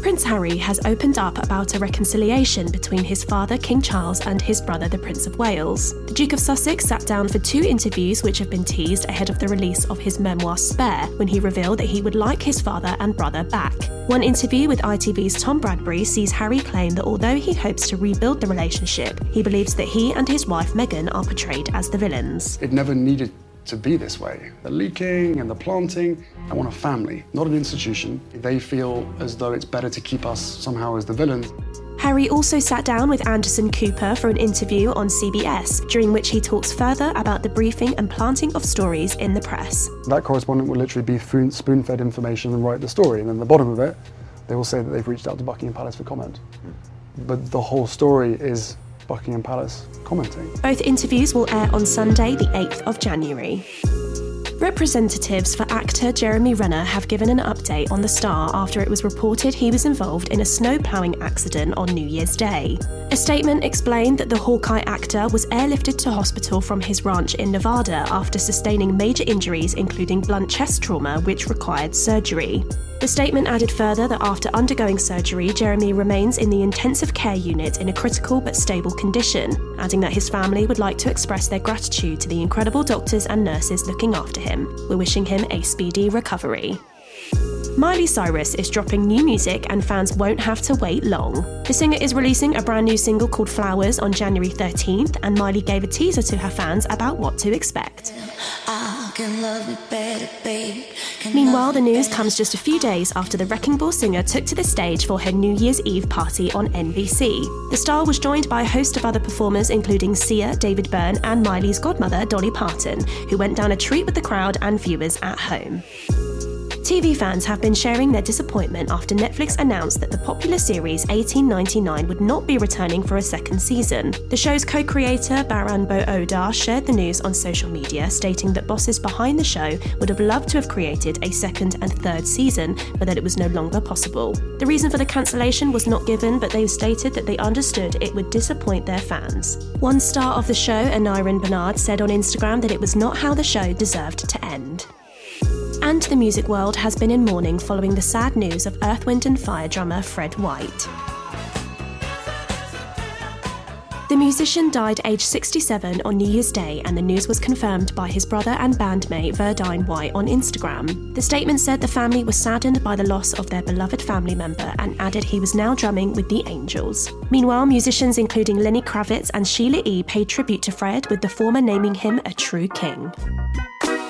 Prince Harry has opened up about a reconciliation between his father, King Charles, and his brother, the Prince of Wales. The Duke of Sussex sat down for two interviews which have been teased ahead of the release of his memoir Spare, when he revealed that he would like his father and brother back. One interview with ITV's Tom Bradby sees Harry claim that although he hopes to rebuild the relationship, he believes that he and his wife Meghan are portrayed as the villains. It never needed to be this way. The leaking and the planting. I want a family, not an institution. They feel as though it's better to keep us somehow as the villains. Harry also sat down with Anderson Cooper for an interview on CBS, during which he talks further about the briefing and planting of stories in the press. That correspondent will literally be spoon fed information and write the story, and then the bottom of it, they will say that they've reached out to Buckingham Palace for comment. But the whole story is Buckingham Palace commenting. Both interviews will air on Sunday, the 8th of January. Representatives for actor Jeremy Renner have given an update on the star after it was reported he was involved in a snow ploughing accident on New Year's Day. A statement explained that the Hawkeye actor was airlifted to hospital from his ranch in Nevada after sustaining major injuries, including blunt chest trauma, which required surgery. The statement added further that after undergoing surgery, Jeremy remains in the intensive care unit in a critical but stable condition, adding that his family would like to express their gratitude to the incredible doctors and nurses looking after him. We're wishing him a speedy recovery. Miley Cyrus is dropping new music and fans won't have to wait long. The singer is releasing a brand new single called Flowers on January 13th, and Miley gave a teaser to her fans about what to expect. Meanwhile, the news comes just a few days after the Wrecking Ball singer took to the stage for her New Year's Eve party on NBC. The star was joined by a host of other performers, including Sia, David Byrne, and Miley's godmother, Dolly Parton, who went down a treat with the crowd and viewers at home. TV fans have been sharing their disappointment after Netflix announced that the popular series 1899 would not be returning for a second season. The show's co creator, Baran Bo Odar, shared the news on social media, stating that bosses behind the show would have loved to have created a second and third season, but that it was no longer possible. The reason for the cancellation was not given, but they stated that they understood it would disappoint their fans. One star of the show, Aneurin Barnard, said on Instagram that it was not how the show deserved to end. And the music world has been in mourning following the sad news of Earth, Wind and Fire drummer Fred White. The musician died aged 67 on New Year's Day, and the news was confirmed by his brother and bandmate Verdine White on Instagram. The statement said the family was saddened by the loss of their beloved family member and added he was now drumming with the Angels. Meanwhile, musicians including Lenny Kravitz and Sheila E. paid tribute to Fred, with the former naming him a true king.